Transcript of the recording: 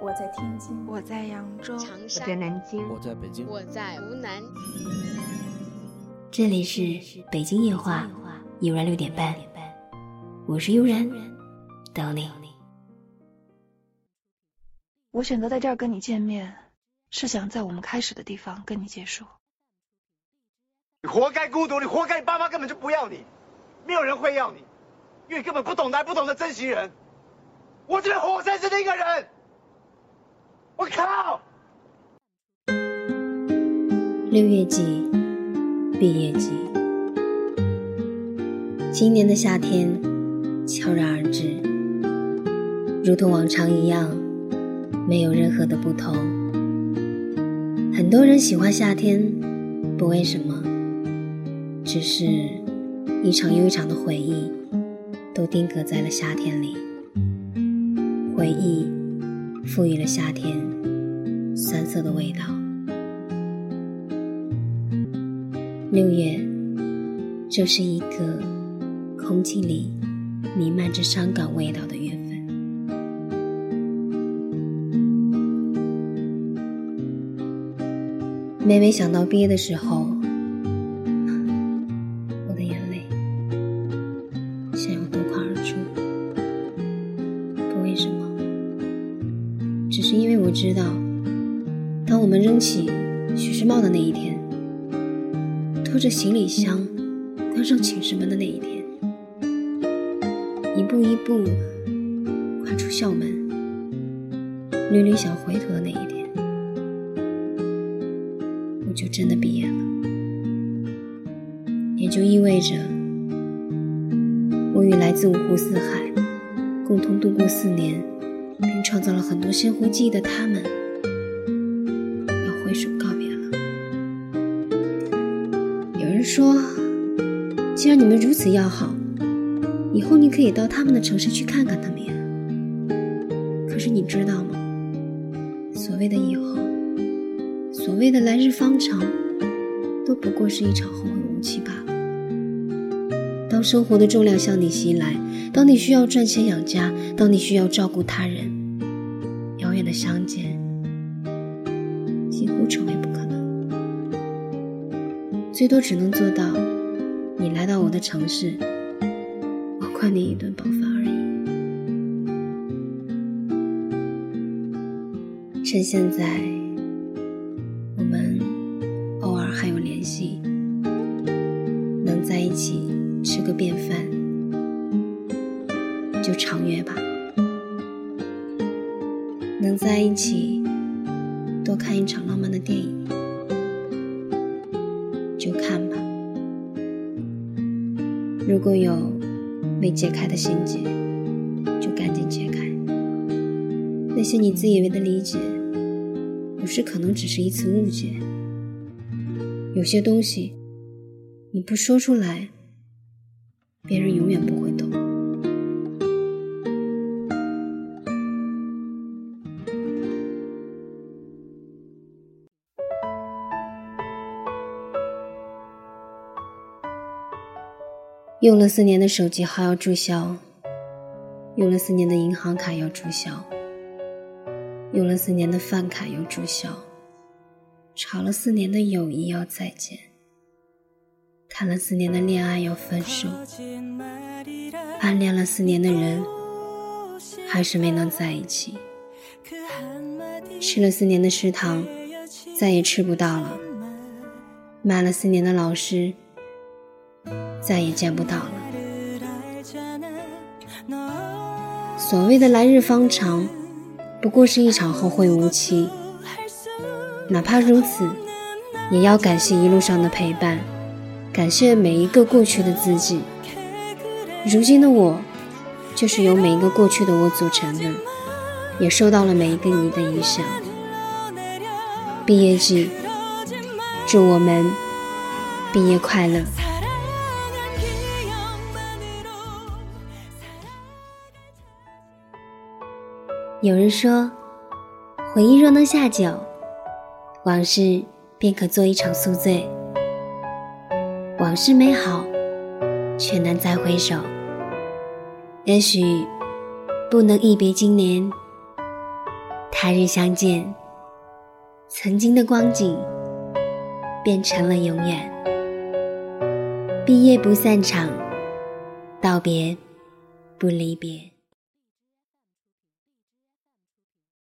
我在天津，我在扬州，长我在，南京，我在北京，我在湖南，这里是北京夜话，悠然六点半，我是悠然，等你。我选择在这儿跟你见面，是想在我们开始的地方跟你结束。你活该孤独，你活该你爸妈根本就不要你，没有人会要你，因为你根本不懂得爱不懂得珍惜人。我这边活生生的一个人，我靠！六月季，毕业季，今年的夏天悄然而至，如同往常一样，没有任何的不同。很多人喜欢夏天，不为什么，只是一场又一场的回忆，都定格在了夏天里。回忆赋予了夏天酸涩的味道。六月，这是一个空气里弥漫着伤感味道的月份。每每想到毕业的时候，我的眼泪想要知道，当我们扔起学士帽的那一天，拖着行李箱关上寝室门的那一天，一步一步跨出校门，屡屡想回头的那一天，我就真的毕业了，也就意味着我与来自五湖四海。共同度过四年，并创造了很多鲜活记忆的他们，要挥手告别了。有人说，既然你们如此要好，以后你可以到他们的城市去看看他们呀。可是你知道吗？所谓的以后，所谓的来日方长，都不过是一场后会无期罢了。当生活的重量向你袭来，当你需要赚钱养家，当你需要照顾他人，遥远的相见几乎成为不可能。最多只能做到，你来到我的城市，我宽你一顿饱饭而已。趁现在，我们偶尔还有联系，能在一起吃个便饭。就长约吧，能在一起多看一场浪漫的电影，就看吧。如果有未解开的心结，就赶紧解开。那些你自以为的理解，有时可能只是一次误解。有些东西你不说出来，别人永远不会懂。用了四年的手机号要注销，用了四年的银行卡要注销，用了四年的饭卡要注销，吵了四年的友谊要再见，谈了四年的恋爱要分手，暗恋了四年的人还是没能在一起，吃了四年的食堂再也吃不到了，骂了四年的老师。再也见不到了。所谓的来日方长，不过是一场后会无期。哪怕如此，也要感谢一路上的陪伴，感谢每一个过去的自己。如今的我，就是由每一个过去的我组成的，也受到了每一个你的影响。毕业季，祝我们毕业快乐。有人说，回忆若能下酒，往事便可做一场宿醉。往事美好，却难再回首。也许不能一别经年，他日相见，曾经的光景变成了永远。毕业不散场，道别不离别。